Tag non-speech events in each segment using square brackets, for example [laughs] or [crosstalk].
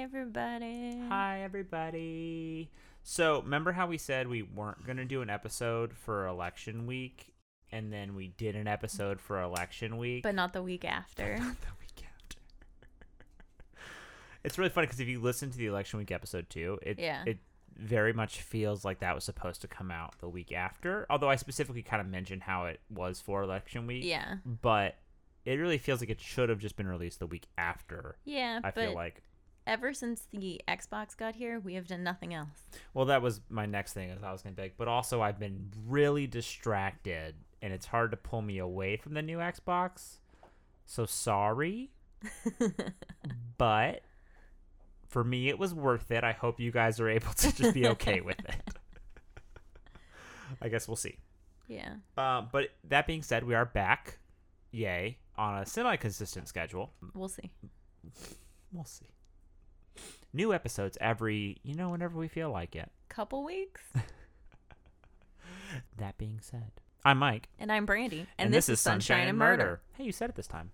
everybody. Hi, everybody. So, remember how we said we weren't going to do an episode for election week, and then we did an episode for election week? But not the week after. [laughs] Not the week after. it's really funny because if you listen to the election week episode too, it Yeah. it very much feels like that was supposed to come out the week after. Although I specifically kind of mentioned how it was for election week. yeah. But it really feels like it should have just been released the week after. Yeah, I feel like. Ever since the Xbox got here, we have done nothing else. Well, that was my next thing. As I was gonna be like, but also I've been really distracted, and it's hard to pull me away from the new Xbox. So sorry, [laughs] but for me, it was worth it. I hope you guys are able to just be okay [laughs] with it. I guess we'll see. Yeah. Um, but that being said, we are back, yay, on a semi-consistent schedule. We'll see. We'll see. New episodes every, you know, whenever we feel like it. Couple weeks. [laughs] That being said, I'm Mike. And I'm Brandy. And, this, is Sunshine, and Murder. Hey, you said it this time.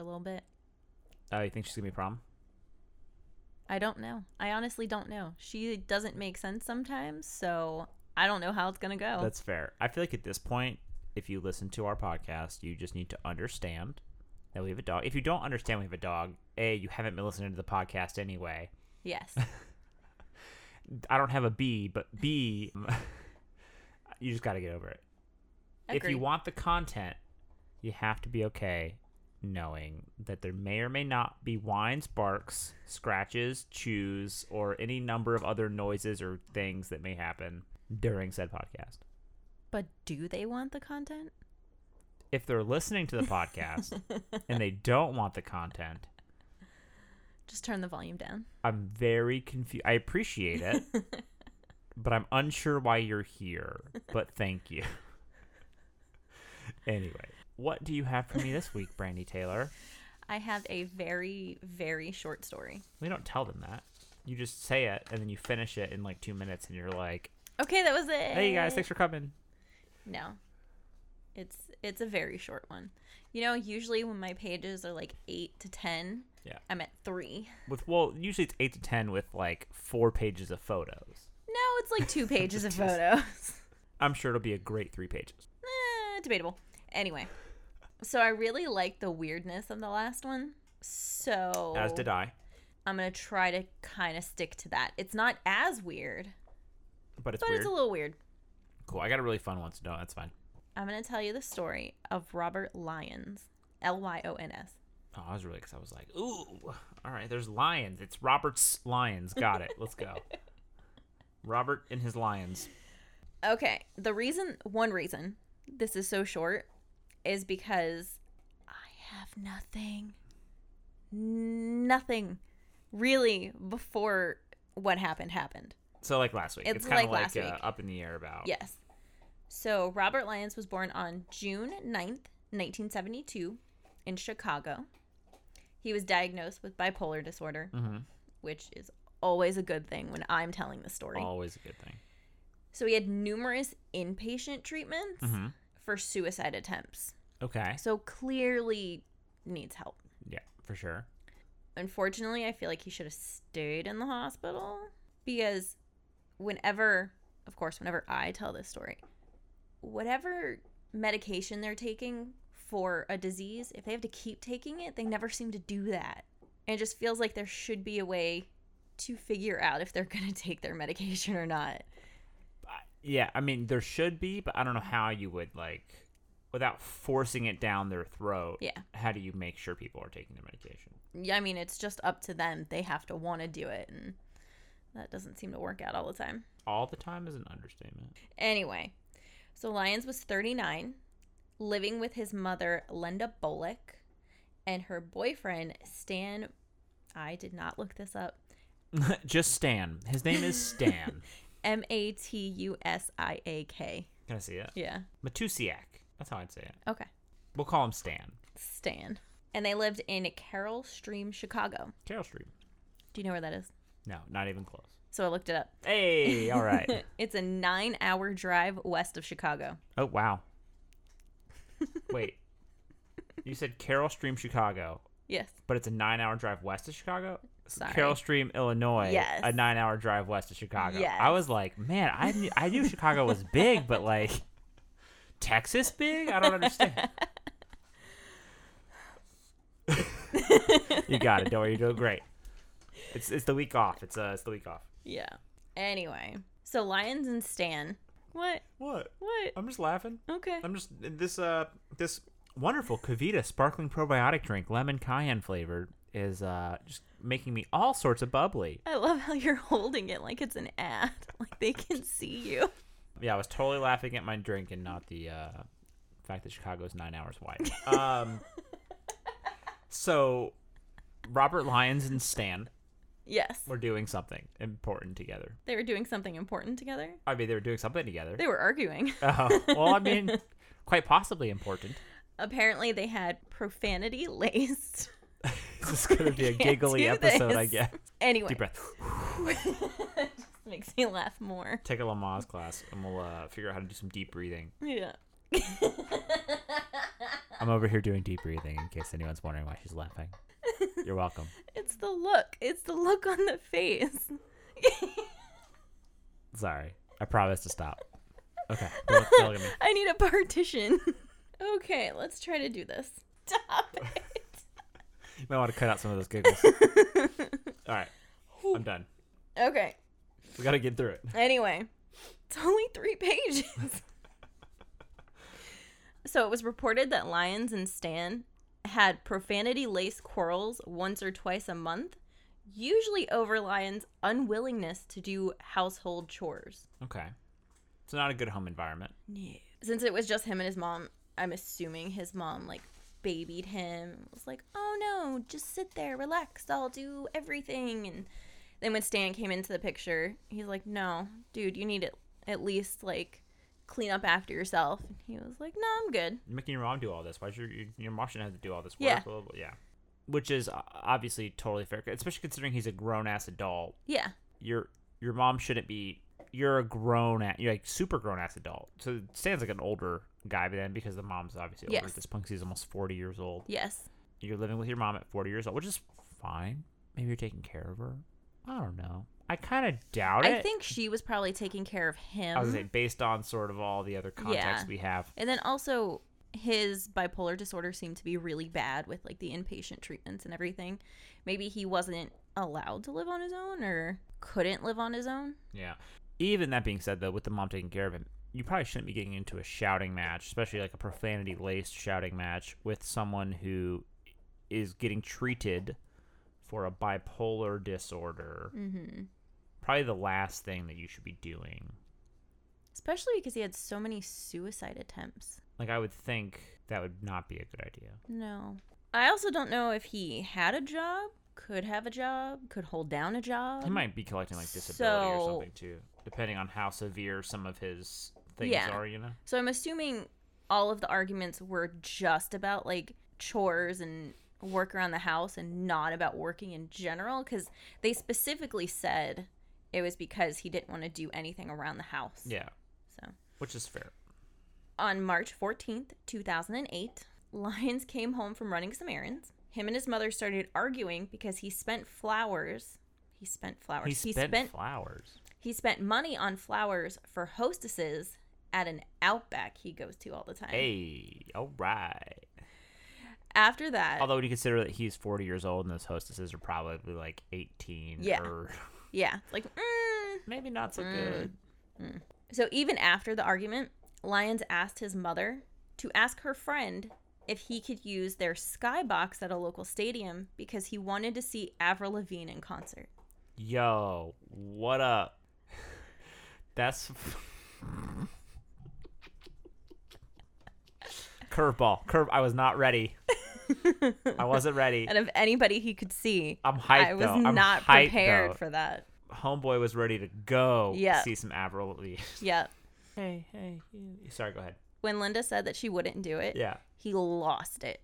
A little bit. uh, you think she's gonna be a prom? I don't know. I honestly don't know. She doesn't make sense sometimes, so I don't know how it's to go. That's fair. I feel like at this point, if you listen to our podcast, you just need to understand that we have a dog. If you don't understand we have a dog, A, you haven't been listening to the podcast anyway. yes. [laughs] I don't have a B, but B, [laughs] you just got to get over it. If you want the content, you have to be okay knowing that there may or may not be whines, barks, scratches, chews, or any number of other noises or things that may happen during said podcast. But do they want the content? If they're listening to the podcast [laughs] and they don't want the content, Just turn the volume down. I'm very confused. I appreciate it, [laughs] but I'm unsure why you're here. But thank you. [laughs] anyway, what do you have for me this week, Brandy Taylor? [laughs] I have a very, very short story. We don't tell them that. You just say it and then you finish it in like two minutes and you're like, Okay, that was it. hey guys, thanks for coming. No. It's it's a very short one. You know, usually when my pages are like 8 to 10, Yeah. I'm at 3. With well, usually it's eight to ten with like four pages of photos. No, it's like 2 [laughs] pages of photos. I'm sure it'll be a great three pages. [laughs] eh, debatable. Anyway. So I really like the weirdness of the last one. So As did I. I'm going to try to kind of stick to that. It's not as weird, But it's but weird. it's a little weird. cool. I got a really fun one, so no, that's fine. I'm going to tell you the story of Robert Lyons. L Y O N S. Oh, I was really because I was like, ooh, all right, there's lions. It's Robert's lions. Got it. Let's go. [laughs] Robert and his lions. Okay, the reason, one reason this is so short is because I have nothing, nothing really before what happened happened. So like last week, It's it's, kind of like like, uh, up in the air about. Yes. So Robert Lyons was born on June 9th, 1972, in Chicago. He was diagnosed with bipolar disorder, Mm-hmm. which is always a good thing when I'm telling the story. Always a good thing. So he had numerous inpatient treatments Mm-hmm. For suicide attempts. Okay. So clearly needs help. Yeah, for sure. Unfortunately, I feel like he should have stayed in the hospital because whenever, of course, whenever I tell this story, whatever medication they're taking for a disease, if they have to keep taking it, they never seem to do that. And it just feels like there should be a way to figure out if they're [laughs] going to take their medication or not. Yeah, I mean there should be, but I don't know how you would like, without forcing it down their throat. Yeah. How do you make sure people are taking their medication? Yeah, I mean, it's just up to them. They have to want to do it. And That doesn't seem to work out all the time. All the time is an understatement. Anyway, so Lyons was 39, living with his mother, Linda Bolick and her boyfriend, Stan. I did not look this up. [laughs] Just Stan. His name is Stan. [laughs] M A T U S I A K. Can I see it? Yeah. Matusiak. That's how I'd say it. Okay. We'll call him Stan. Stan. And they lived in Carol Stream, Chicago. Carol Stream. Do you know where that is? No, not even close. So I looked it up. Hey, all right. [laughs] it's a nine hour drive west of Chicago. oh, wow. [laughs] Wait. You said Carol Stream, Chicago, Yes. but it's a nine hour drive west of Chicago? Sorry. Carol Stream, Illinois. Yes. A nine hour drive west of Chicago. Yes. I was like, man, I knew, I knew Chicago was big, but like, Texas big? I don't understand. [laughs] you got it. Don't worry, you're doing great. It's it's the week off. It's uh it's the week off. Yeah. Anyway, so Lions and Stan. What? What? What? I'm just laughing. Okay. I'm just this uh this wonderful KeVita sparkling probiotic drink, lemon cayenne flavored, is uh just making me all sorts of bubbly. I love how you're holding it like it's an ad. [laughs] Like they can see you. Yeah, I was totally laughing at my drink and not the uh fact that Chicago's nine hours wide. Um [laughs] so Robert Lyons and Stan Yes. were doing something important together. They were doing something important together. I mean, they were doing something together. They were arguing. Oh, well, I mean, [laughs] quite possibly important. Apparently, they had profanity [laughs] laced. This is going to be a [laughs] giggly episode, I guess. Anyway, Deep breath. [laughs] just makes me laugh more. Take a Lamaze class, and we'll uh, figure out how to do some deep breathing. Yeah. I'm over here doing deep breathing in case anyone's wondering why she's laughing. You're welcome. It's the look. It's the look on the face. Sorry. I promise to stop. Okay. Don't, don't look at me. I need a partition. Okay, let's try to do this. [laughs] Stop it. You might want to cut out some of those giggles. [laughs] All right. I'm done. Okay. We got to get through it. Anyway, it's only three pages. [laughs] so it was reported that Lyons and Stan had profanity laced quarrels once or twice a month, usually over Lyons' unwillingness to do household chores. Okay. It's not a good home environment. Yeah. Since it was just him and his mom, I'm assuming his mom like babied him was like, "Oh no, just sit there, relax. I'll do everything." And then when Stan came into the picture, he's like, "No, dude, you need to at least like clean up after yourself." And he was like, "No, I'm good." You're making your mom do all this. Why should your, your mom shouldn't have to do all this work? Yeah. Blah, blah, blah. Yeah. Which is uh, obviously totally fair, especially considering he's a grown ass adult. Yeah. Your your mom shouldn't be. You're a grown at you're like super grown ass adult. So Stan's like an older guy by then because the mom's obviously Yes. at this point. 'cause he's almost forty years old. Yes. You're living with your mom at forty years old, which is fine. Maybe you're taking care of her. I don't know. I kind of doubt it. I think she was probably taking care of him. I was say based on sort of all the other context Yeah. we have. And then also his bipolar disorder seemed to be really bad with like the inpatient treatments and everything. Maybe he wasn't allowed to live on his own or couldn't live on his own. Yeah. Even that being said, though, with the mom taking care of him, you probably shouldn't be getting into a shouting match, especially like a profanity laced shouting match with someone who is getting treated for a bipolar disorder. Mm-hmm. Probably the last thing that you should be doing. Especially because he had so many suicide attempts. Like, I would think that would not be a good idea. No. I also don't know if he had a job, could have a job, could hold down a job. He might be collecting like disability or something too, depending on how severe some of his things Yeah. are, you know? So I'm assuming all of the arguments were just about like chores and work around the house and not about working in general because they specifically said it was because he didn't want to do anything around the house. Yeah, So which is fair. on March 14th, 2008, Lyons came home from running some errands. Him and his mother started arguing because he spent flowers. He spent flowers. He spent, flowers. he spent money on flowers for hostesses at an outback he goes to all the time. Hey, all right. After that, Although when you consider that he's 40 years old and those hostesses are probably like 18 Yeah. or yeah, like mm. maybe not so Mm. good. so even after the argument, Lyons asked his mother to ask her friend if he could use their skybox at a local stadium because he wanted to see Avril Lavigne in concert. Yo, what up? [laughs] That's curveball. Curve. I was not ready. I wasn't ready. [laughs] And of anybody he could see, I'm hyped I was though. I'm not hyped, prepared though. for that. Homeboy was ready to go. Yeah. See some Avril Lavigne. [laughs] Yeah. Hey, hey. you- Sorry. Go ahead. When Linda said that she wouldn't do it, Yeah. he lost it.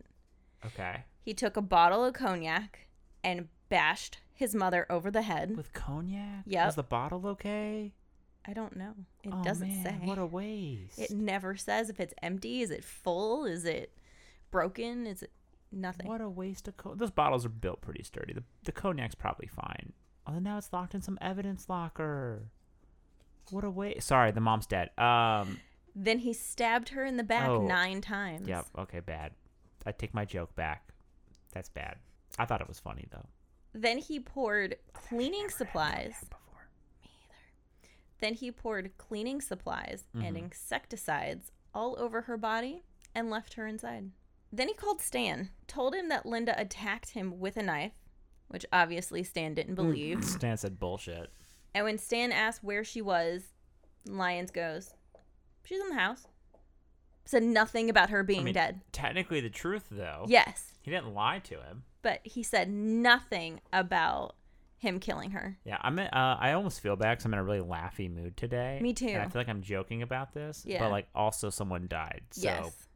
Okay. He took a bottle of cognac and bashed his mother over the head. With cognac. Yeah. Was the bottle okay? I don't know. It oh, doesn't man, say. What a waste. It never says if it's empty. Is it full? Is it broken? Is it nothing? What a waste of co- those bottles are built pretty sturdy. The the cognac's probably fine. Oh, then now it's locked in some evidence locker. What a waste. Sorry, the mom's dead. Um. Then he stabbed her in the back Oh. nine times. Yep. Okay. Bad. I take my joke back. That's bad. I thought it was funny though. Then he poured cleaning supplies. Then he poured cleaning supplies and Mhm. insecticides all over her body and left her inside. Then he called Stan, told him that Linda attacked him with a knife, which obviously Stan didn't believe. [laughs] Stan said bullshit. and when Stan asked where she was, Lyons goes, She's in the house. Said nothing about her being I mean, dead. Technically, the truth though. Yes, He didn't lie to him. but he said nothing about him killing her. Yeah, I'm. Uh, I almost feel bad because I'm in a really laughy mood today. Me too. And I feel like I'm joking about this. Yeah. But like, also someone died. So yes.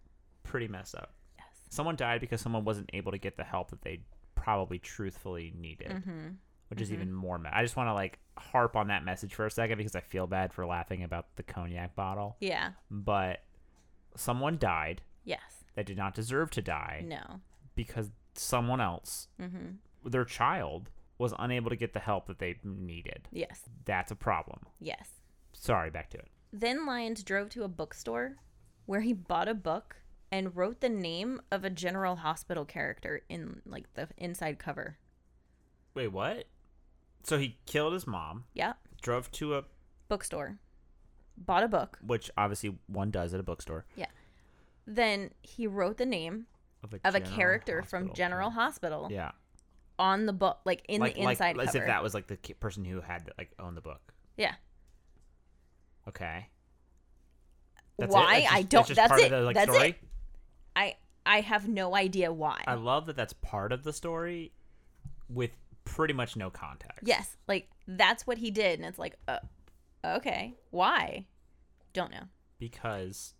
pretty messed up. Yes. Someone died because someone wasn't able to get the help that they probably truthfully needed, Mm-hmm. which is Mhm. even more. Ma- I just want to like harp on that message for a second because I feel bad for laughing about the cognac bottle. Yeah. But someone died Yes. that did not deserve to die No. because someone else, Mm-hmm. their child, was unable to get the help that they needed. Yes. That's a problem. Yes. Sorry, back to it. Then Lyons drove to a bookstore where he bought a book and wrote the name of a General Hospital character in like the inside cover. Wait, what? So he killed his mom, Yeah. drove to a Bookstore. Bought a book. which obviously one does at a bookstore Yeah. Then he wrote the name of a, of a character from. General Hospital Yeah, on the book, like in like, the inside like, as if that was like the person who had like owned the book. Yeah. Okay. That's it? Why? That's I don't. just That's part it. Of the, like, that's story? it. I I have no idea why. I love that that's part of the story, with pretty much no context. yes, like that's what he did, and it's like, uh, okay, why? Don't know. Because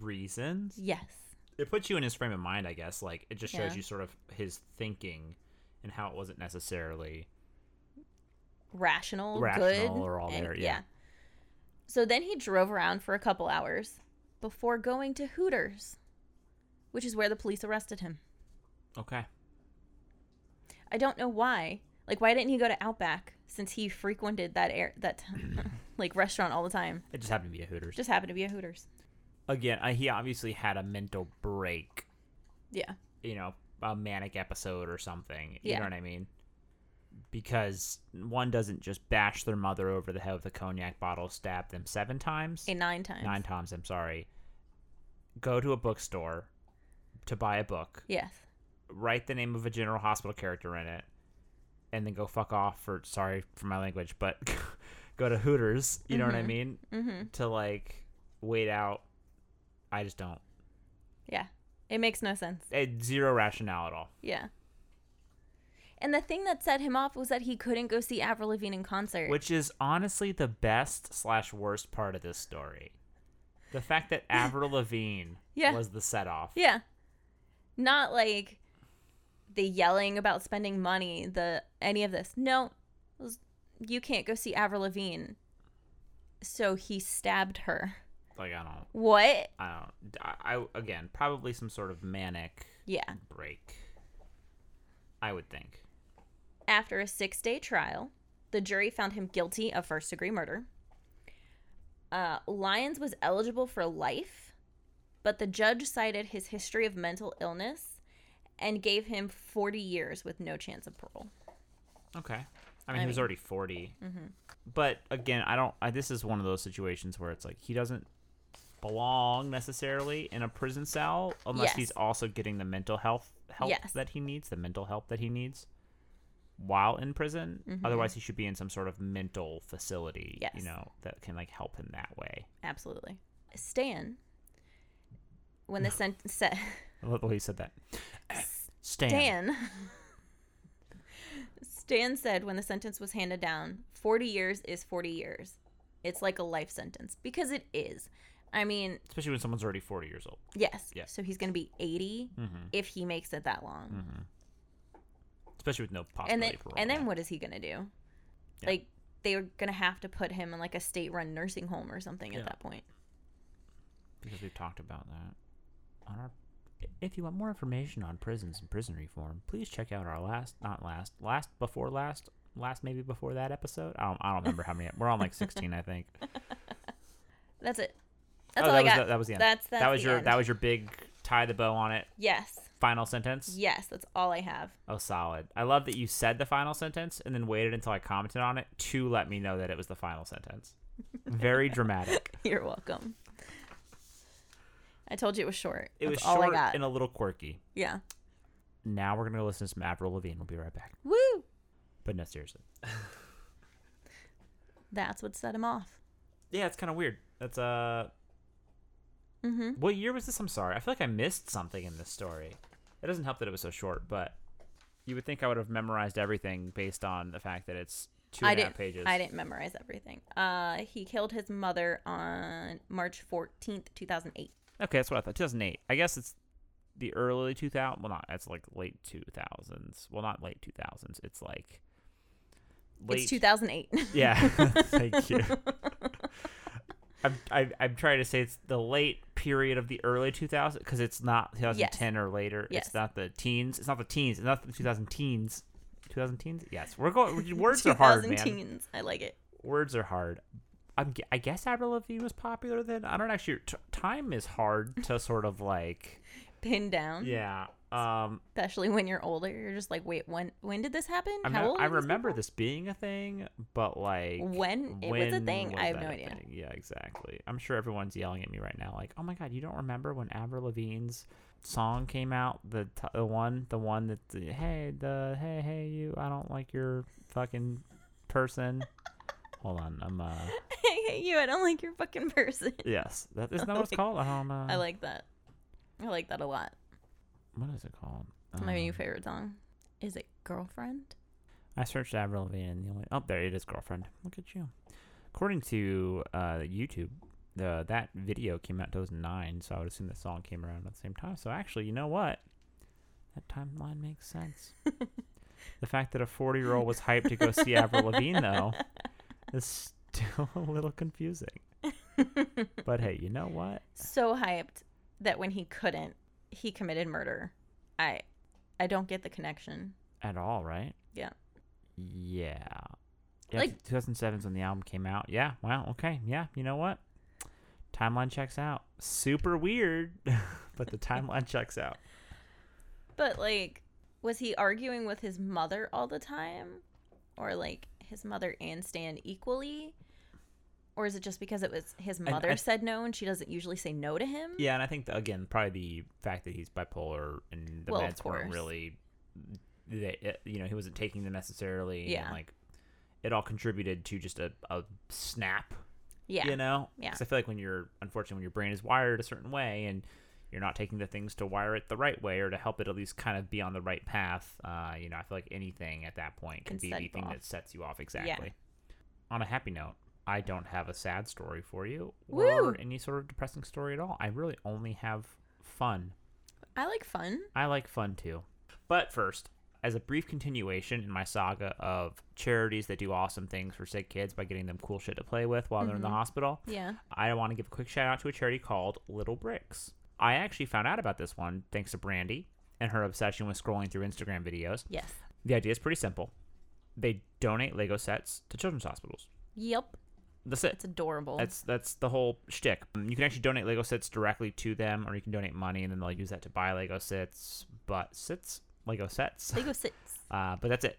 reasons. Yes. It puts you in his frame of mind, I guess. Like it just shows Yeah. you sort of his thinking and how it wasn't necessarily rational, Rational good, or all and- there, yeah. So then he drove around for a couple hours before going to Hooters, which is where the police arrested him. okay. I don't know why. Like, why didn't he go to Outback since he frequented that air that [coughs] like restaurant all the time? It just happened to be a Hooters. Just happened to be a Hooters. Again, he obviously had a mental break. Yeah. You know, a manic episode or something. You Yeah. know what I mean? Because one doesn't just bash their mother over the head with a cognac bottle, stab them seven times. A nine times. Nine times. I'm sorry. Go to a bookstore to buy a book. Yes. write the name of a general hospital character in it and then go fuck off for sorry for my language but [laughs] go to hooters you know what i Mhm. mean Mm-hmm. to like wait out i just don't Yeah. It makes no sense. it, zero rationale at all Yeah. And the thing that set him off was that he couldn't go see Avril Lavigne in concert. which is honestly the best slash worst part of this story the fact that [laughs] avril lavigne Yeah. was the set off Yeah. Not like the yelling about spending money, the any of this. No. Was, you can't go see Avril Lavigne. So he stabbed her. Like i don't What? i don't I, I again probably some sort of manic Yeah. break i would think After a six day trial, the jury found him guilty of first degree murder. Uh, Lyons was eligible for life, but the judge cited his history of mental illness and gave him 40 years with no chance of parole. Okay. I mean, I he was mean- already 40. Mhm. But again, I don't. I, this is one of those situations where it's like he doesn't belong necessarily in a prison cell unless Yes. he's also getting the mental health help Yes. that he needs, the mental help that he needs. while in prison. Mhm. Otherwise, he should be in some sort of mental facility, you know, that can like help him that way. Absolutely. Stan, when the [laughs] sentence set I love the way you said that. Stan. Stan Stan said when the sentence was handed down, 40 years is 40 years. It's like a life sentence because it is. I mean, Especially when someone's already 40 years old. yes. Yeah. So he's going to be 80 Mm-hmm. if he makes it that long. Mm-hmm. Especially with no possibility and then parole. and then what is he going to do? Yeah. Like they're going to have to put him in like a state-run nursing home or something Yeah. at that point. because we've talked about that on our if you want more information on prisons and prison reform please check out our last not last last before last last maybe before that episode i don't, I don't remember how many we're on like 16 i think [laughs] That's it. That's oh, all that I was got. the, that was the end That's that's that was the your end. that was your big tie the bow on it Yes. final sentence Yes, that's all I have. oh solid i love that you said the final sentence and then waited until i commented on it to let me know that it was the final sentence [laughs] very dramatic [laughs] You're welcome. I told you it was short. it That's was all short I got. and a little quirky yeah. now we're gonna go listen to some avril lavigne we'll be right back Woo! but no seriously [laughs] That's what set him off. Yeah, it's kind of weird. That's uh, Mm-hmm. what year was this? I'm sorry. I feel like I missed something in this story. It doesn't help that it was so short, but you would think I would have memorized everything based on the fact that it's two and a half pages. I didn't memorize everything. Uh, he killed his mother on March fourteenth, two thousand eight. Okay, that's what I thought. 2008. I guess it's the early 2000. Well, not. It's like late 2000s. Well, not late 2000s. It's like late. It's two thousand eight. Yeah, [laughs] [laughs] thank you. [laughs] I'm, I, I'm trying to say it's the late period of the early 2000s because it's not 2010 or later. Yes. It's not the teens. It's not the teens. It's not the 2000 teens. 2000 teens? Yes. We're going. [laughs] Words are hard, man. teens. I like it. Words are hard. I'm, I guess Avril Lavigne was popular then. I don't actually. T- time is hard to sort of like. pin down. Yeah. Um. Especially when you're older, you're just like, wait, when when did this happen? I'm How not- old I remember this being a thing, but like When it was a thing, was I have no idea. thing? Yeah, exactly. I'm sure everyone's yelling at me right now, like, "Oh my god, you don't remember when Avril Lavigne's song came out? The t- the one, the one that the, hey the hey hey you, I don't like your fucking person." Hold on, I'm uh [laughs] hey, hate you. I don't like your fucking person. yes, that isn't that what it's Like- [laughs] called? Um, uh, I like that. I like that a lot. What is it called? It's my new Um, favorite song. Is it Girlfriend? I searched Avril Lavigne and the only oh there it is girlfriend. Look at you. According to uh, YouTube, the that video came out in 2009, so I would assume the song came around at the same time. So actually, you know what? That timeline makes sense. [laughs] the fact that a 40 year old was hyped to go see Avril Lavigne though [laughs] is still a little confusing. But hey, you know what? so hyped that when he couldn't, he committed murder. I I don't get the connection. At all, right? Yeah. Yeah. Yeah, Like- 2007 is when the album came out. Yeah. Wow. Okay. Yeah. You know what? Timeline checks out. Super weird, [laughs] but the timeline checks out. But like was he arguing with his mother all the time or like his mother and Stan equally? Or is it just because it was his mother I- said no and she doesn't usually say no to him? Yeah, and I think that, again, probably the fact that he's bipolar and the Well, meds weren't really, they, you know, he wasn't taking them necessarily. Yeah. And, like, it all contributed to just a, a snap. Yeah. You know. Yeah. 'Cause I feel like when you're, unfortunately, when your brain is wired a certain way and you're not taking the things to wire it the right way or to help it at least kind of be on the right path, uh, you know, I feel like anything at that point can Can be the thing off. that sets you off exactly. On a happy note, I don't have a sad story for you Woo! or any sort of depressing story at all. I really only have fun. I like fun. I like fun too. But first, as a brief continuation in my saga of charities that do awesome things for sick kids by getting them cool shit to play with while they're in the Mhm. hospital, Yeah. I want to give a quick shout out to a charity called Little Bricks. I actually found out about this one thanks to Brandy and her obsession with scrolling through Instagram videos. Yes. The idea is pretty simple. They donate Lego sets to children's hospitals. Yep. That's it. It's adorable. That's that's the whole shtick. Um, You can actually donate Lego sets directly to them, or you can donate money, and then they'll use that to buy Lego sets. But sets, Lego sets. Lego [laughs] sits. Uh, but that's it.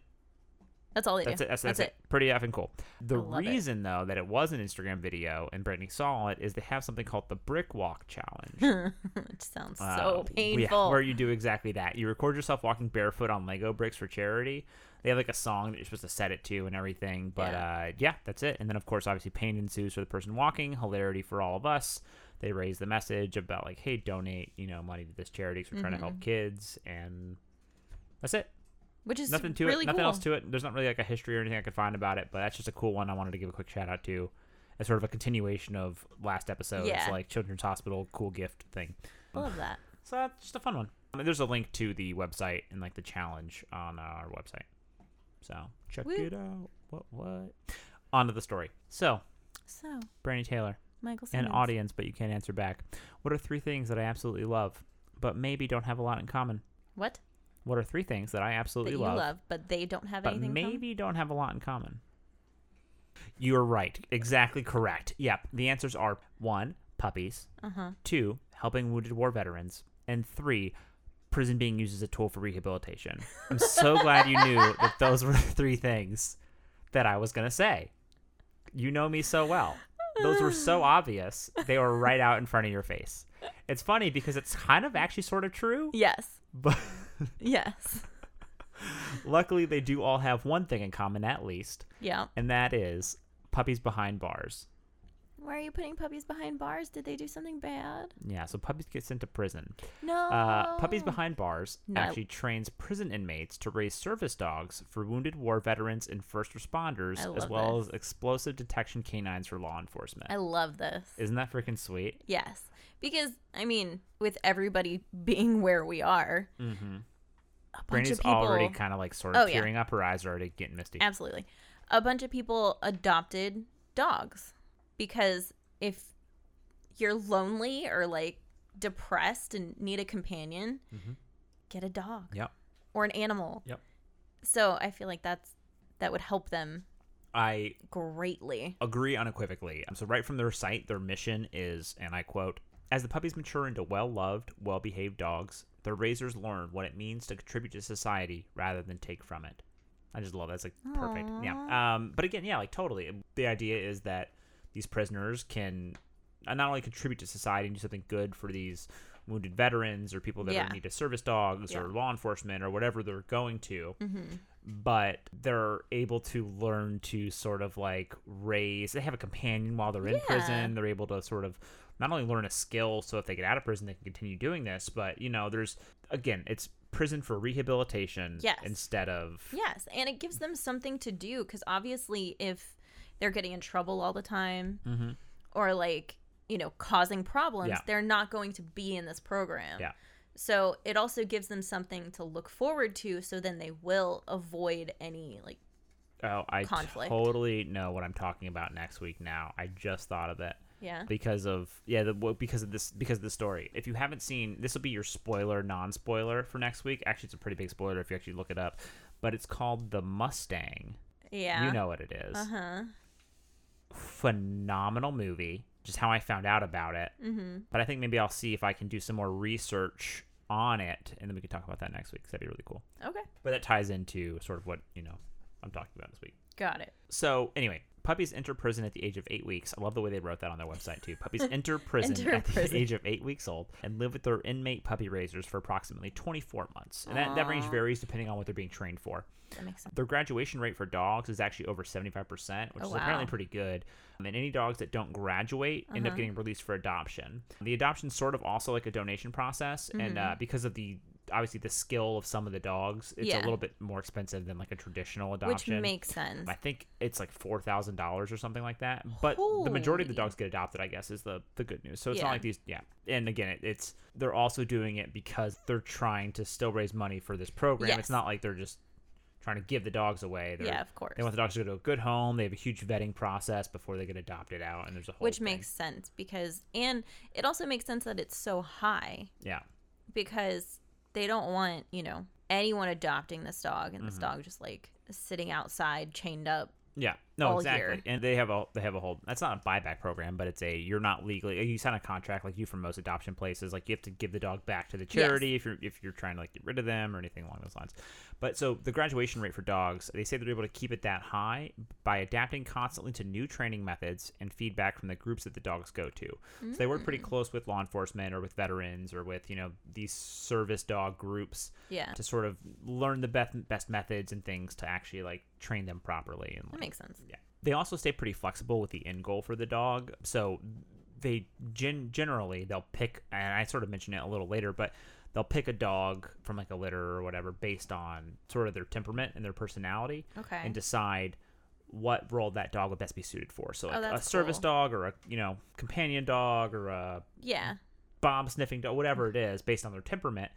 That's all they That's do. it. That's, that's, it. Pretty effing cool. The love it. reason, though, that it was an Instagram video and Brittany saw it is they have something called the Brick Walk Challenge. [laughs] Which sounds Uh, so yeah, painful. where you do exactly that. You record yourself walking barefoot on Lego bricks for charity. They have like a song that you're supposed to set it to and everything. But Yeah. uh, yeah, that's it. And then, of course, obviously, pain ensues for the person walking, hilarity for all of us. They raise the message about, like, hey, donate, you know, money to this charity 'cause we're trying to help Mm-hmm. kids. And that's it. Which is nothing to really it. Nothing cool. else to it. There's not really like a history or anything I could find about it, but that's just a cool one I wanted to give a quick shout out to as sort of a continuation of last episode's Yeah. like Children's Hospital cool gift thing. I love that. So that's just a fun one. I mean, there's a link to the website and like the challenge on our website. So check Woo. it out. What what? On to the story. So, So, Brandy Taylor, Michael an audience, but you can't answer back. What are three things that I absolutely love, but maybe don't have a lot in common? What? What are three things that I That absolutely you love, love, but they don't have but anything. in common? maybe don't have a lot in common? You're right. Exactly correct. Yep. The answers are one, puppies. Uh-huh. Two, helping wounded war veterans. And three, prison being used as a tool for rehabilitation. I'm so [laughs] glad you knew that those were the three things that I was going to say. You know me so well. Those were so [sighs] obvious. They were right out in front of your face. It's funny because it's kind of actually sort of true, Yes. but Yes. [laughs] luckily they do all have one thing in common at least, Yeah. and that is puppies behind bars. Why are you putting puppies behind bars? Did they do something bad? Yeah, so puppies get sent to prison. No. Uh, Puppies Behind Bars No. actually trains prison inmates to raise service dogs for wounded war veterans and first responders, as well this. as explosive detection canines for law enforcement. I love this. Isn't that freaking sweet? Yes. Because, I mean, with everybody [laughs] being where we are, Mm-hmm. a bunch Brandy's of people. already kind of like sort of Oh, yeah. tearing up. Her eyes are already getting misty. Absolutely. A bunch of people adopted dogs because if you're lonely or like depressed and need a companion, Mhm. get a dog Yep. or an animal. Yep. So I feel like that's that would help them I greatly. agree unequivocally. So, right from their site, their mission is, and I quote, as the puppies mature into well loved, well behaved dogs, their raisers learn what it means to contribute to society rather than take from it. I just love that. It's like perfect. Yeah. Um, but again, yeah, like totally. The idea is that these prisoners can not only contribute to society and do something good for these wounded veterans or people that Yeah. need of service dogs Yeah. or law enforcement or whatever they're going to, Mm-hmm. but they're able to learn to sort of like raise they have a companion while they're in Yeah. prison they're able to sort of not only learn a skill so if they get out of prison they can continue doing this but you know there's again it's prison for rehabilitation Yes. instead of Yes, and it gives them something to do because obviously, if they're getting in trouble all the time Mhm. or like you know causing problems, Yeah. they're not going to be in this program. Yeah. So it also gives them something to look forward to, so then they will avoid any like oh i conflict. totally know what i'm talking about next week now i just thought of it yeah. because of yeah the because of this because of the story if you haven't seen this will be your spoiler non-spoiler for next week actually it's a pretty big spoiler if you actually look it up but it's called the mustang Yeah. you know what it is Uh huh. phenomenal movie just how i found out about it Mm-hmm. but i think maybe i'll see if i can do some more research on it and then we can talk about that next week that'd be really cool Okay. but that ties into sort of what you know i'm talking about this week Got it. so anyway, puppies enter prison at the age of eight weeks. I love the way they wrote that on their website too. Puppies [laughs] enter prison Enter at the age of eight weeks old and live with their inmate puppy raisers for approximately 24 months. And that, that range varies depending on what they're being trained for. That makes sense. Their graduation rate for dogs is actually over 75%, which Oh, is apparently pretty good. Um, and any dogs that don't graduate end up Uh-huh. getting released for adoption. The adoption's sort of also like a donation process, and Mm-hmm. uh, because of the obviously the skill of some of the dogs, it's a little bit more expensive than like a traditional adoption, Which makes sense. I think it's like four thousand dollars or something like that. But the majority of the dogs get adopted, I guess, is the the good news. So it's Yeah. not like these, yeah. And again, it, it's they're also doing it because they're trying to still raise money for this program. Yes. It's not like they're just trying to give the dogs away. They're, yeah, of course. They want the dogs to go to a good home. They have a huge vetting process before they get adopted out, and there's a whole Which thing. makes sense because, and it also makes sense that it's so high yeah, because they don't want, you know, anyone adopting this dog and Mm-hmm. this dog just like sitting outside chained up. yeah. No, exactly. year. And they have a they have a whole. That's not a buyback program, but it's a you're not legally you sign a contract like you for most adoption places. Like you have to give the dog back to the charity if you're if you're trying to like get rid of them or anything along those lines. But so the graduation rate for dogs, they say they're able to keep it that high by adapting constantly to new training methods and feedback from the groups that the dogs go to. So they work pretty mm. close with law enforcement or with veterans or with you know these service dog groups Yeah. to sort of learn the best best methods and things to actually like train them properly and That like, makes sense. They also stay pretty flexible with the end goal for the dog. So they gen- generally they'll pick and I sort of mentioned it a little later, but they'll pick a dog from like a litter or whatever based on sort of their temperament and their personality Okay. and decide what role that dog would best be suited for. So oh, like a Oh, that's service cool. dog or a, you know, companion dog or a yeah. bomb sniffing dog, whatever it is, based on their temperament.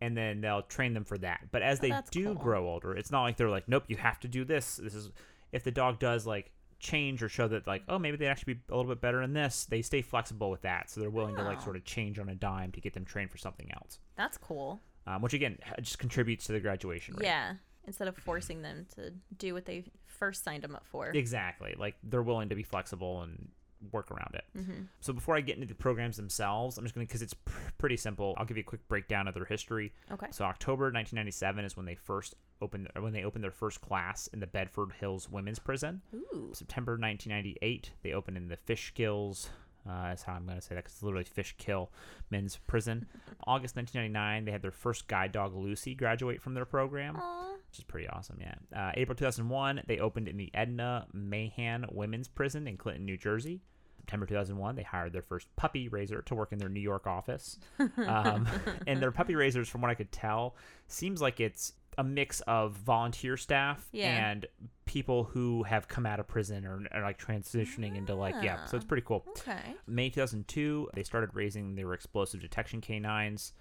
And then they'll train them for that. But as Oh, they do cool. grow older, it's not like they're like, nope, you have to do this. This is if the dog does like change or show that like, oh, maybe they'd actually be a little bit better in this. They stay flexible with that, so they're willing to like Oh. sort of change on a dime to get them trained for something else. That's cool. Um, which again just contributes to the graduation rate. Yeah. Instead of forcing them to do what they first signed them up for. Exactly. Like they're willing to be flexible and work around it. hmm So before I get into the programs themselves, I'm just going to because it's pr- pretty simple. I'll give you a quick breakdown of their history. Okay. So October 1997 is when they first opened when they opened their first class in the Bedford Hills Women's Prison. Ooh. September 1998, they opened in the Fishkills. Uh, that's how I'm going to say that 'cause it's literally Fishkill Men's Prison. [laughs] August 1999, they had their first guide dog Lucy graduate from their program, Aw. which is pretty awesome. Yeah. Uh, April 2001, they opened in the Edna Mahan Women's Prison in Clinton, New Jersey. September 2001, they hired their first puppy raiser to work in their New York office. Um, [laughs] and their puppy raisers, from what I could tell, seems like it's a mix of volunteer staff Yeah. and people who have come out of prison or are like transitioning into like yeah so it's Ah. pretty cool Okay. may 2002 they started raising their explosive detection canines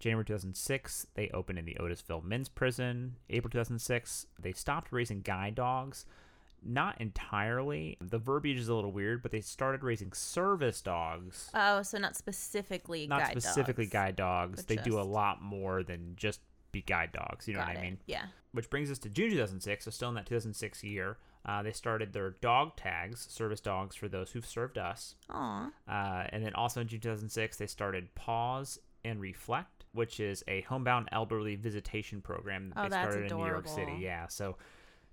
january 2006 they opened in the otisville men's prison april 2006 they stopped raising guide dogs not entirely the verbiage is a little weird but they started raising service dogs Oh, so not specifically not guide specifically dogs. guide dogs they do a lot more than just be guide dogs you know Got what i mean Yeah. which brings us to June 2006. So still in that 2006 year, uh, they started their dog tags, service dogs for those who've served us. Aw. Uh, and then also in June 2006, they started Paws and Reflect, which is a homebound elderly visitation program that Oh, they started in New York City. Yeah, so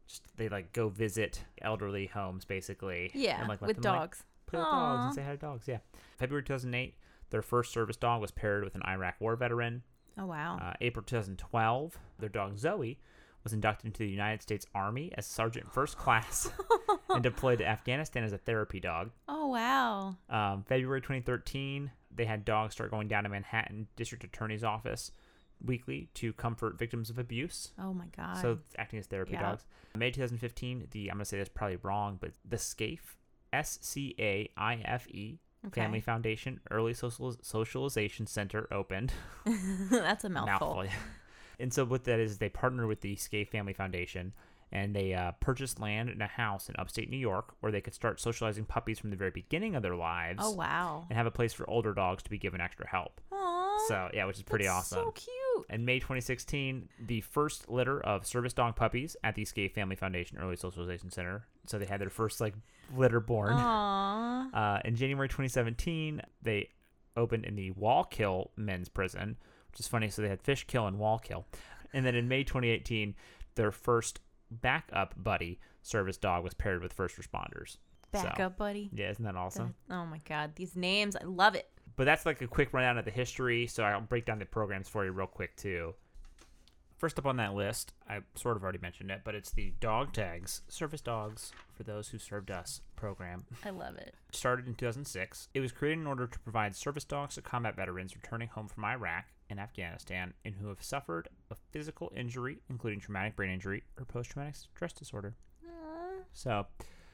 just they like go visit elderly homes basically. Yeah. and, like, let with them, like, dogs. play with dogs and say hi to dogs. Yeah. February 2008, their first service dog was paired with an Iraq War veteran. oh wow. Uh, April 2012, their dog Zoe was inducted into the United States Army as Sergeant First Class [laughs] and deployed to Afghanistan as a therapy dog. oh wow. Um, February 2013, they had dogs start going down to Manhattan District Attorney's Office weekly to comfort victims of abuse. Oh my god. So acting as therapy Yeah. dogs. May 2015, the I'm gonna say this probably wrong, but the SCAFE, S C A I F E okay. Family Foundation Early Social- Socialization Center opened. [laughs] That's a mouthful. mouthful. yeah. And so what that is, they partner with the Scaife Family Foundation, and they uh, purchased land and a house in upstate New York where they could start socializing puppies from the very beginning of their lives, Oh wow. and have a place for older dogs to be given extra help. So yeah, which is pretty that's awesome. So cute. In May 2016, the first litter of service dog puppies at the Scaife Family Foundation Early Socialization Center. So they had their first like litter born. Aw. [laughs] Uh, in January 2017, they opened in the Wallkill men's prison, which is funny. So they had Fishkill and Wallkill. And then in May 2018, their first backup buddy service dog was paired with first responders. So, Backup buddy. yeah, isn't that awesome? That- oh my god. These names, I love it. But that's like a quick rundown of the history. So I'll break down the programs for you real quick too. First up on that list, I sort of already mentioned it, but it's the Dog Tags Service Dogs for Those Who Served Us program. I love it. started in 2006. It was created in order to provide service dogs to combat veterans returning home from Iraq and Afghanistan and who have suffered a physical injury, including traumatic brain injury or post traumatic stress disorder. Aw. So,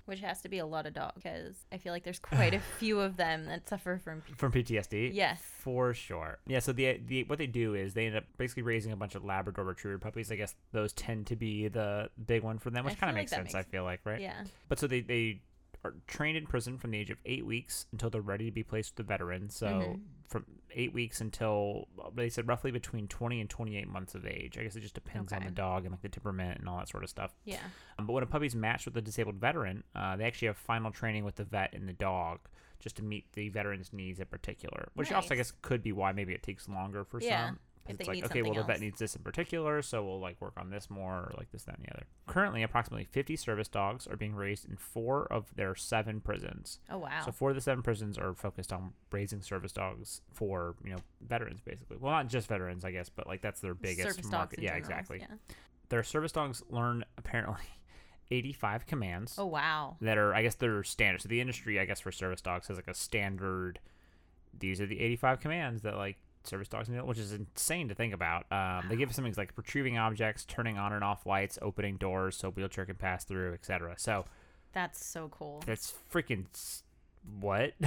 Which has to be a lot of dogs because I feel like there's quite a [sighs] few of them that suffer from. from PTSD, Yes. for sure. Yeah, so the the what they do is they end up basically raising a bunch of Labrador Retriever puppies. I guess those tend to be the big one for them, which kind of like makes sense. makes- I feel like, right? Yeah. But so they they are trained in prison from the age of eight weeks until they're ready to be placed with the veteran. So Mhm. from eight weeks until they said roughly between 20 and 28 months of age. I guess it just depends on the dog and like the temperament and all that sort of stuff. Yeah. Um, but when a puppy's matched with a disabled veteran, uh, they actually have final training with the vet and the dog just to meet the veteran's needs in particular. Which also, I guess, could be why maybe it takes longer for Yeah, some. If it's like, okay, well, the vet needs this in particular, so we'll like work on this more, or like this, that, and the other. Currently, approximately 50 service dogs are being raised in four of their seven prisons. Oh wow. So four of the seven prisons are focused on raising service dogs for you know veterans, basically. Well, not just veterans, I guess, but like that's their biggest Service market. Yeah, general, exactly. Yeah. Their service dogs learn apparently [laughs] 85 commands Oh wow. that are, I guess, they're standard. So the industry, I guess, for service dogs has like a standard. These are the 85 commands that like service dogs which is insane to think about. Um, They give us some things like retrieving objects, turning on and off lights, opening doors so wheelchair can pass through, etc. So That's so cool. that's freaking s- what? [laughs]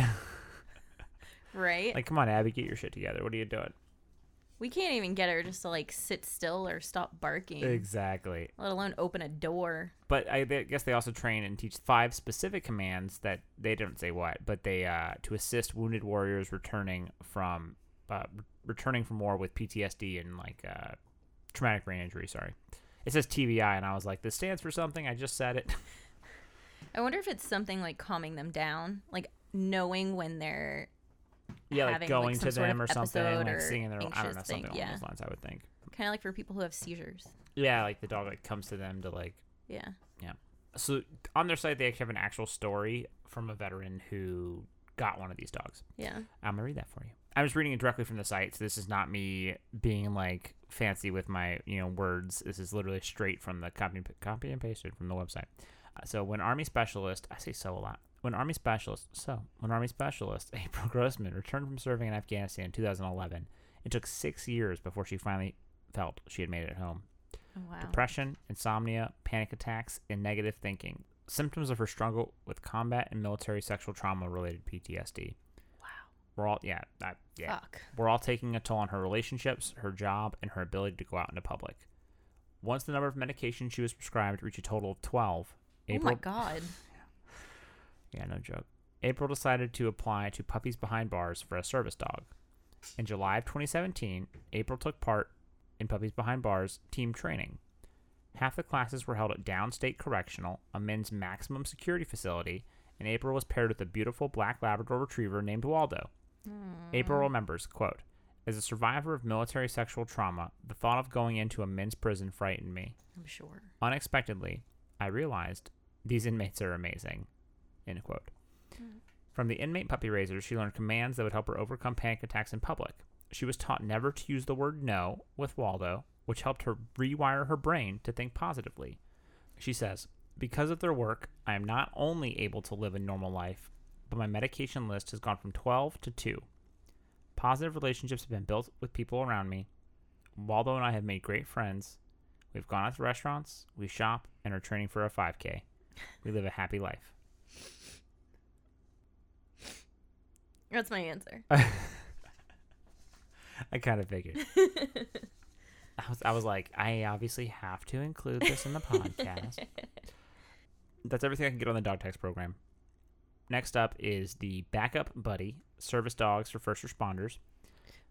Right? like, come on, Abby, get your shit together. What are you doing? we can't even get her just to like sit still or stop barking. Exactly. Let alone open a door. But I they- guess they also train and teach five specific commands that they don't say what, but they uh, to assist wounded warriors returning from uh, re- returning from war with PTSD and like uh, traumatic brain injury. Sorry, it says TBI, and I was like, this stands for something. I just said it. [laughs] I wonder if it's something like calming them down, like knowing when they're yeah, like having, going like, to them or something, like singing their I don't know something thing, along yeah. those lines. I would think. kind of like for people who have seizures. Yeah, like the dog like comes to them to like yeah Yeah. so on their site they actually have an actual story from a veteran who got one of these dogs. Yeah. I'm gonna read that for you. I'm just reading it directly from the site, so this is not me being like fancy with my you know words. This is literally straight from the copy copy and pasted from the website. Uh, so when Army Specialist, I say so a lot. When Army Specialist, so when Army Specialist [laughs] April Grossman returned from serving in Afghanistan in 2011, it took six years before she finally felt she had made it home. Oh, wow. Depression, insomnia, panic attacks, and negative thinking. Symptoms of her struggle with combat and military sexual trauma related PTSD. Wow. We're all yeah, that, yeah. Fuck. We're all taking a toll on her relationships, her job, and her ability to go out into public. Once the number of medications she was prescribed reached a total of 12, Oh my god. [sighs] Yeah, no joke. April decided to apply to Puppies Behind Bars for a service dog. In July of 2017, April took part in Puppies Behind Bars team training. Half the classes were held at Downstate Correctional, a men's maximum security facility, and April was paired with a beautiful black Labrador retriever named Waldo. April hmm. remembers, quote, As a survivor of military sexual trauma, the thought of going into a men's prison frightened me. I'm sure. Unexpectedly, I realized these inmates are amazing. End quote. Hmm. From the inmate puppy raisers, she learned commands that would help her overcome panic attacks in public. She was taught never to use the word no with Waldo, which helped her rewire her brain to think positively. She says, Because of their work, I am not only able to live a normal life, but my medication list has gone from 12 to 2. Positive relationships have been built with people around me. Waldo and I have made great friends. We've gone out to restaurants, we shop, and are training for a 5K. We live a happy life. That's my answer. [laughs] I kind of figured. [laughs] I was, I was like, I obviously have to include this in the [laughs] podcast. That's everything I can get on the Dog Tags program. Next up is the backup buddy service dogs for first responders.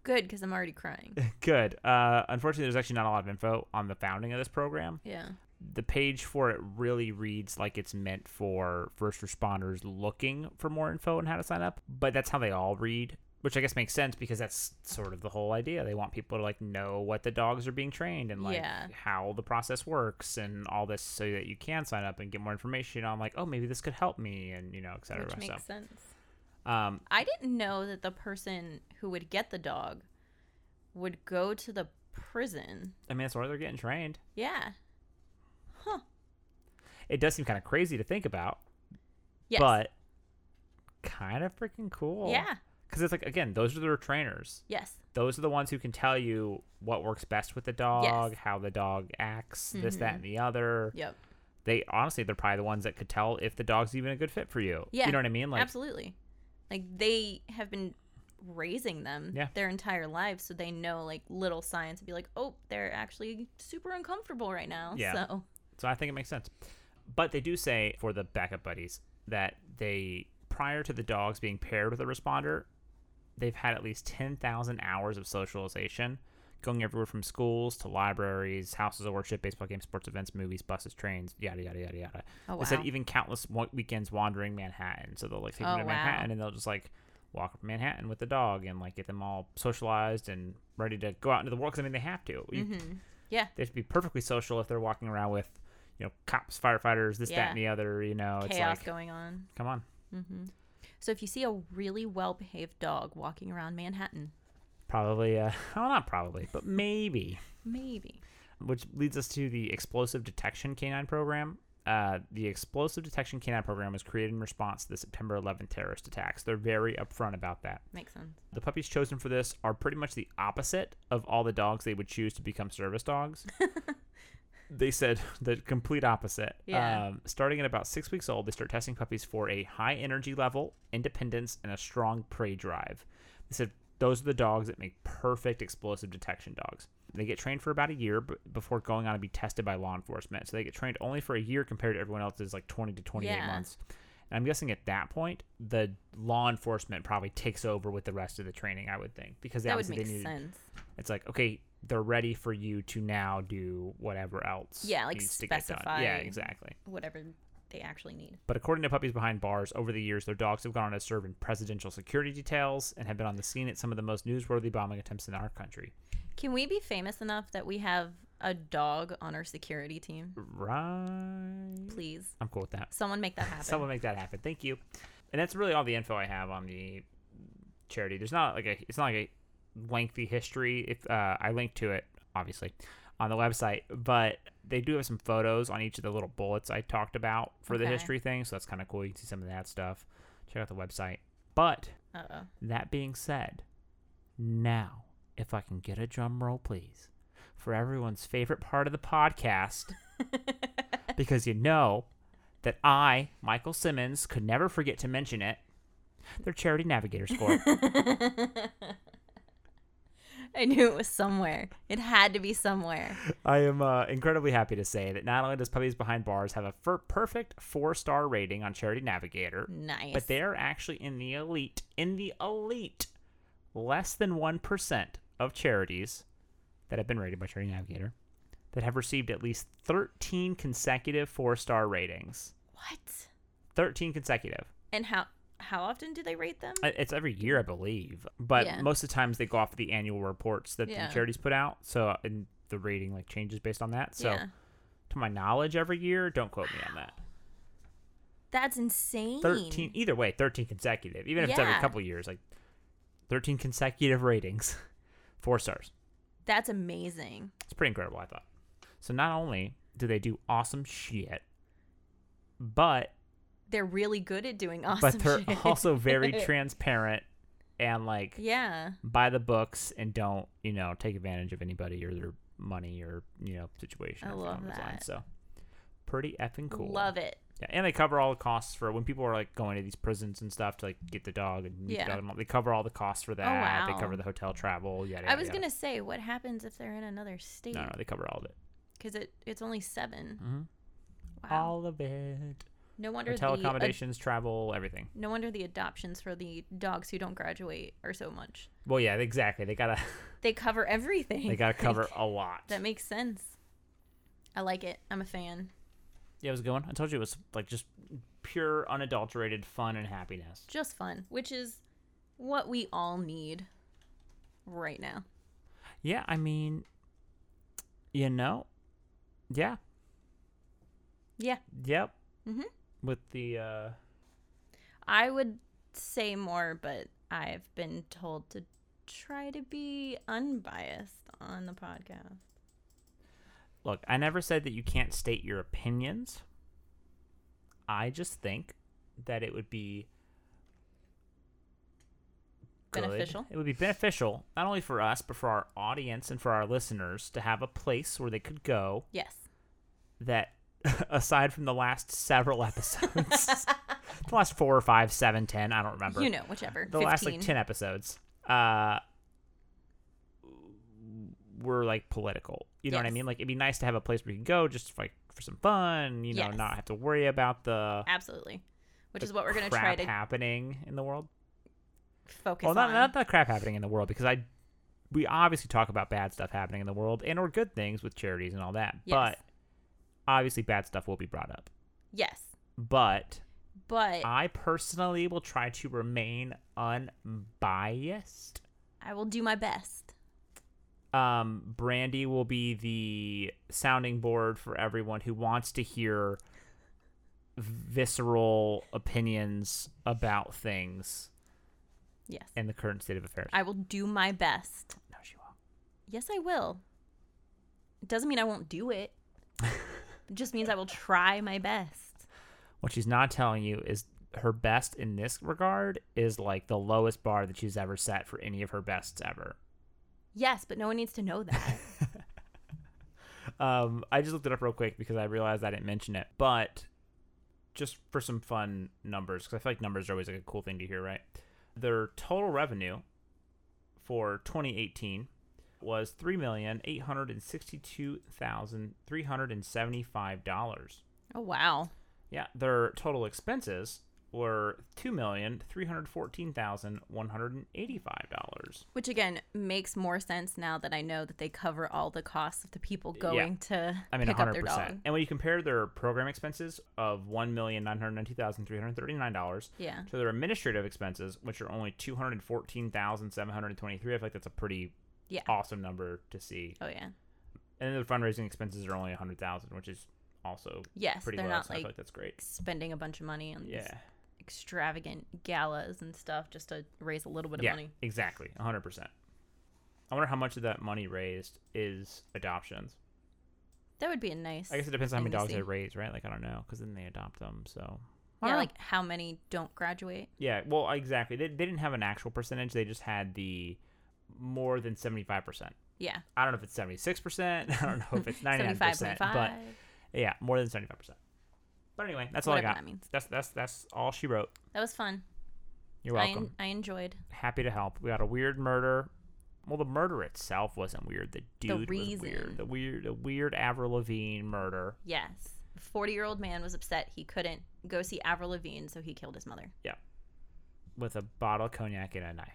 Good, because I'm already crying. [laughs] Good. Uh, unfortunately, there's actually not a lot of info on the founding of this program. Yeah. The page for it really reads like it's meant for first responders looking for more info on how to sign up, but that's how they all read, which I guess makes sense because that's sort of the whole idea. They want people to like know what the dogs are being trained and like Yeah. how the process works and all this so that you can sign up and get more information on like, oh, maybe this could help me and you know, et cetera. Which makes so, sense. um, I didn't know that the person who would get the dog would go to the prison. I mean, that's where they're getting trained. Yeah. Huh. It does seem kind of crazy to think about, Yes. but kind of freaking cool. yeah. Because it's like, again, those are their trainers. Yes. those are the ones who can tell you what works best with the dog, how the dog acts, this, that, Mhm. and the other. Yep. They honestly, they're probably the ones that could tell if the dog's even a good fit for you. Yeah, you know what I mean? Like, Absolutely. Like they have been raising them Yeah. their entire lives, so they know like little signs to be like, oh, they're actually super uncomfortable right now. Yeah. So so I think it makes sense. But they do say for the backup buddies that they, prior to the dogs being paired with a responder, they've had at least 10,000 hours of socialization, going everywhere from schools to libraries, houses of worship, baseball games, sports events, movies, buses, trains, yada, yada, yada, yada. Oh wow. They said even countless weekends wandering Manhattan. So they'll like take them Oh, to wow. Manhattan and they'll just like walk up Manhattan with the dog and like get them all socialized and ready to go out into the world. 'cause, I mean, they have to. You- hmm Yeah. They have to be perfectly social if they're walking around with, you know, cops, firefighters, this, that, and the other. You know, it's Chaos like, going on. come on. hmm So if you see a really well behaved dog walking around Manhattan, Probably, uh, [laughs] well, not probably, but maybe. maybe. Which leads us to the Explosive Detection Canine Program. Uh, the Explosive Detection Canine Program was created in response to the September 11th terrorist attacks. They're very upfront about that. Makes sense. The puppies chosen for this are pretty much the opposite of all the dogs they would choose to become service dogs. [laughs] they said [laughs] the complete opposite. Yeah. Um, starting at about six weeks old, they start testing puppies for a high energy level, independence, and a strong prey drive. They said those are the dogs that make perfect explosive detection dogs. They get trained for about a year b- before going on to be tested by law enforcement. So they get trained only for a year compared to everyone else's like 20 to 28 Yeah. months. And I'm guessing at that point, the law enforcement probably takes over with the rest of the training. I would think because That would make they need, sense. It's like okay, they're ready for you to now do whatever else. Yeah, like needs to get done. specify- Yeah, exactly. Whatever they actually need. But according to Puppies Behind Bars, over the years, their dogs have gone on to serve in presidential security details and have been on the scene at some of the most newsworthy bombing attempts in our country. Can we be famous enough that we have a dog on our security team? Right. Please. I'm cool with that. Someone make that [laughs] happen. Someone make that happen. Thank you. And that's really all the info I have on the charity. There's not like a it's not like a lengthy history. If uh, I link to it, obviously, on the website, but they do have some photos on each of the little bullets I talked about for the history thing. So that's kind of cool. You can see some of that stuff. Check out the website. But Uh oh. that being said, now if I can get a drum roll, please, for everyone's favorite part of the podcast [laughs] because you know that I, Michael Simmons, could never forget to mention it. Their charity navigator score. [laughs] I knew it was somewhere. It had to be somewhere. I am uh, incredibly happy to say that not only does Puppies Behind Bars have a fir- perfect four star rating on Charity Navigator, Nice. but they're actually in the elite, in the elite, less than 1% of charities that have been rated by Charity Navigator that have received at least 13 consecutive four star ratings. what? 13 consecutive. And how how often do they rate them? It's every year, I believe, but Yeah. most of the times they go off the annual reports that Yeah. the charities put out. So, and the rating like changes based on that. So, yeah. to my knowledge, every year, don't quote me on that. That's insane. 13, either way, 13 consecutive, even if it's every couple years, like 13 consecutive ratings, [laughs] four stars. That's amazing. It's pretty incredible, I thought. So, not only do they do awesome shit, but They're really good at doing awesome but they're shit. also very [laughs] transparent and like Yeah. by the books and don't you know take advantage of anybody or their money or you know situation. I love that. So pretty effing cool. Love it. Yeah, and they cover all the costs for when people are like going to these prisons and stuff to like get the dog and Yeah. Oh, the dog. They cover all the costs for that. They wow. They cover the hotel travel. Yeah, I was yada. gonna say, what happens if they're in another state? No, no, they cover all of it. Because it it's only 7 hmm Wow. All of it. No wonder Hotel the ad- accommodations, travel, everything. no wonder the adoptions for the dogs who don't graduate are so much. Well, yeah, exactly. They gotta [laughs] They cover everything. they gotta [laughs] cover a lot. that makes sense. I like it. I'm a fan. Yeah, it was a good one. I told you it was like just pure, unadulterated fun and happiness. Just fun, which is what we all need right now. Yeah, I mean, you know, yeah, Yeah. yep. Mm Mhm. With the uh, I would say more, but I've been told to try to be unbiased on the podcast. look, I never said that you can't state your opinions. I just think that it would be good- Beneficial? It would be beneficial not only for us but for our audience and for our listeners to have a place where they could go Yes. that [laughs] aside from the last several episodes [laughs] the last four or five seven ten i don't remember You know, whichever. the 15. last like 10 episodes uh were like political you know what i mean like it'd be nice to have a place where you can go just like for some fun you know Yes. not have to worry about the Absolutely. Which the is what we're going to crap try to happening in the world focus well, not on. not the crap happening in the world because I we obviously talk about bad stuff happening in the world and or good things with charities and all that. Yes. But obviously bad stuff will be brought up. yes, But but I personally will try to remain unbiased. I will do my best. Um, Brandy will be the sounding board for everyone who wants to hear visceral opinions about things Yes, in the current state of affairs. I will do my best. no, she won't. Yes, I will. It doesn't mean I won't do it. [laughs] it just means I will try my best. What she's not telling you is her best in this regard is like the lowest bar that she's ever set for any of her bests ever. Yes, but no one needs to know that. [laughs] Um, I just looked it up real quick because I realized I didn't mention it, but just for some fun numbers, because I feel like numbers are always like a cool thing to hear, right? Their total revenue for 2018 was three million eight hundred and sixty-two thousand three hundred and seventy-five dollars. oh wow. Yeah, their total expenses were two million three hundred fourteen thousand one hundred and eighty-five dollars. Which again makes more sense now that I know that they cover all the costs of the people going to I mean, pick up hundred their percent. dog. And when you compare their program expenses of one million nine hundred ninety thousand three hundred thirty-nine dollars Yeah. to their administrative expenses, which are only two hundred fourteen thousand seven hundred twenty-three, I feel like that's a pretty Yeah. awesome number to see. Oh yeah. And then the fundraising expenses are only a hundred thousand, which is also Yes, pretty they're low. not so I feel like like that's great. spending a bunch of money on these Yeah, extravagant galas and stuff just to raise a little bit of yeah, money. exactly, hundred percent. I wonder how much of that money raised is adoptions. That would be a nice. I guess it depends on how many dogs they raise, right? Like I don't know, because then they adopt them. So Yeah, like how many don't graduate? Yeah, well, exactly. They, they didn't have an actual percentage. They just had the more than 75%. Yeah. I don't know if it's 76%. [laughs] I don't know if it's 99%. But yeah, more than 75%. But anyway, that's all I got. that means. That's that's that's all she wrote. That was fun. You're I, welcome. en- I enjoyed. Happy to help. We got a weird murder. Well, the murder itself wasn't weird. The dude was weird. The weird, the weird Avril Lavigne murder. Yes. Forty-year-old man was upset he couldn't go see Avril Lavigne, so he killed his mother. Yeah. With a bottle of cognac and a knife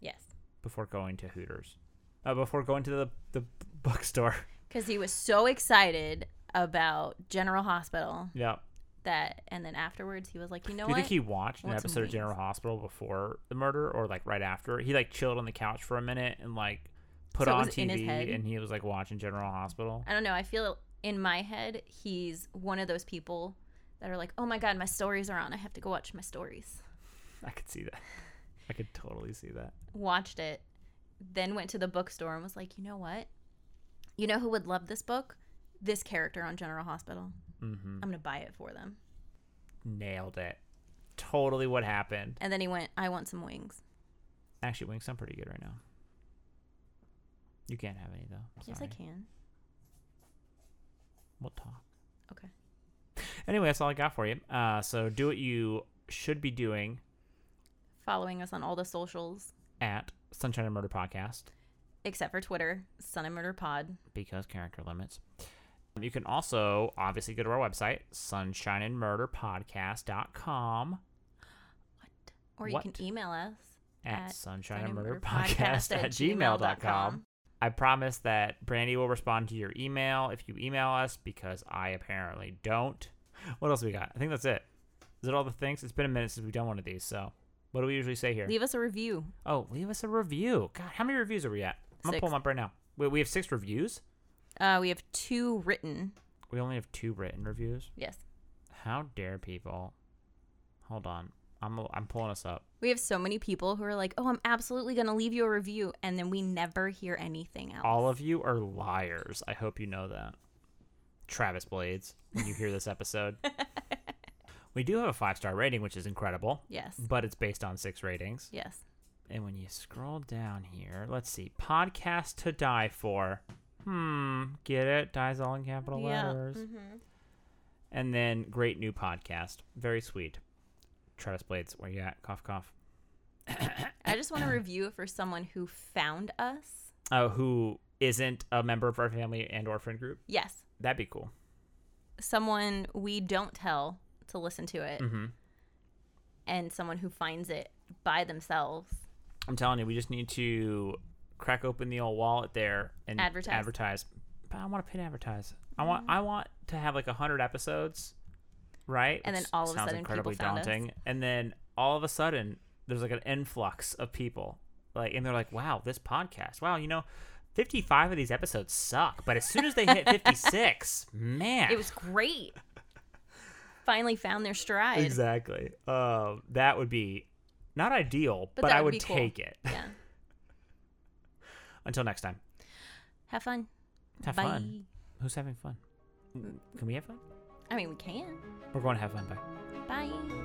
Yes, before going to Hooters. Uh, before going to the the [laughs] bookstore. because he was so excited about General Hospital yeah. that, and then afterwards he was like, you know Do you what? think he watched an episode of? General Hospital before the murder, or like right after? He like chilled on the couch for a minute and like put So on was in his TV, and he was like watching General Hospital. I don't know. I feel in my head he's one of those people that are like, oh my god, my stories are on. I have to go watch my stories. [laughs] I could see that. I could totally see that. Watched it, then went to the bookstore and was like, you know what? You know who would love this book? This character on General Hospital. hmm I'm gonna buy it for them. Nailed it. Totally what happened. And then he went, I want some wings. Actually, Wingstop pretty good right now. You can't have any though. Yes, Sorry. I can. We'll talk. Okay. Anyway, that's all I got for you. Uh, so do what you should be doing Following us on all the socials at Sunshine and Murder Podcast except for Twitter, Sun and Murder Pod. because character limits. You can also obviously go to our website, sunshine and sunshineandmurderpodcast.com What? Or you What? can email us at Sunshine and MurderPodcast At sunshineandmurderpodcast at gmail.com. I promise that Brandy will respond to your email if you email us because I apparently don't. What else we got? I think that's it. Is it all the things? It's been a minute since we've done one of these, so what do we usually say here? Leave us a review. oh, leave us a review. God, how many reviews are we at? I'm gonna Six. pull them up right now. Wait, we have six reviews. Uh, we have two written. We only have two written reviews. Yes. How dare people? Hold on, I'm I'm pulling us up. We have so many people who are like, "Oh, I'm absolutely gonna leave you a review," and then we never hear anything else. All of you are liars. I hope you know that. Travis Blades, when you hear this episode. [laughs] we do have a five star rating, which is incredible, yes, but it's based on six ratings. yes. And when you scroll down here, let's see. Podcast to die for. Hmm. Get it? Dies all in capital yeah. letters. mhm. And then great new podcast. Very sweet. Travis Blades, where you at? Cough, cough. [coughs] I just want to review it for someone who found us. Oh, who isn't a member of our family and or friend group? Yes, That'd be cool. someone we don't tell to listen to it, Mm-hmm. and someone who finds it by themselves I'm telling you, we just need to crack open the old wallet there and Advertise. Advertise. But I want to pay to advertise. I want I want to have like hundred episodes, right? And then all of a sudden people incredibly found us. daunting. And then all of a sudden there's like an influx of people, like, and they're like, "Wow, this podcast! Wow, you know." 55 of these episodes suck, but as soon as they hit [laughs] 56, man. It was great. Finally found their stride. Exactly. Um, that would be not ideal, But but, I would would be cool. take it. Yeah. [laughs] Until next time. Have fun. Have Bye. fun. Who's having fun? Can we have fun? I mean, we can. We're going to have fun. Bye. Bye.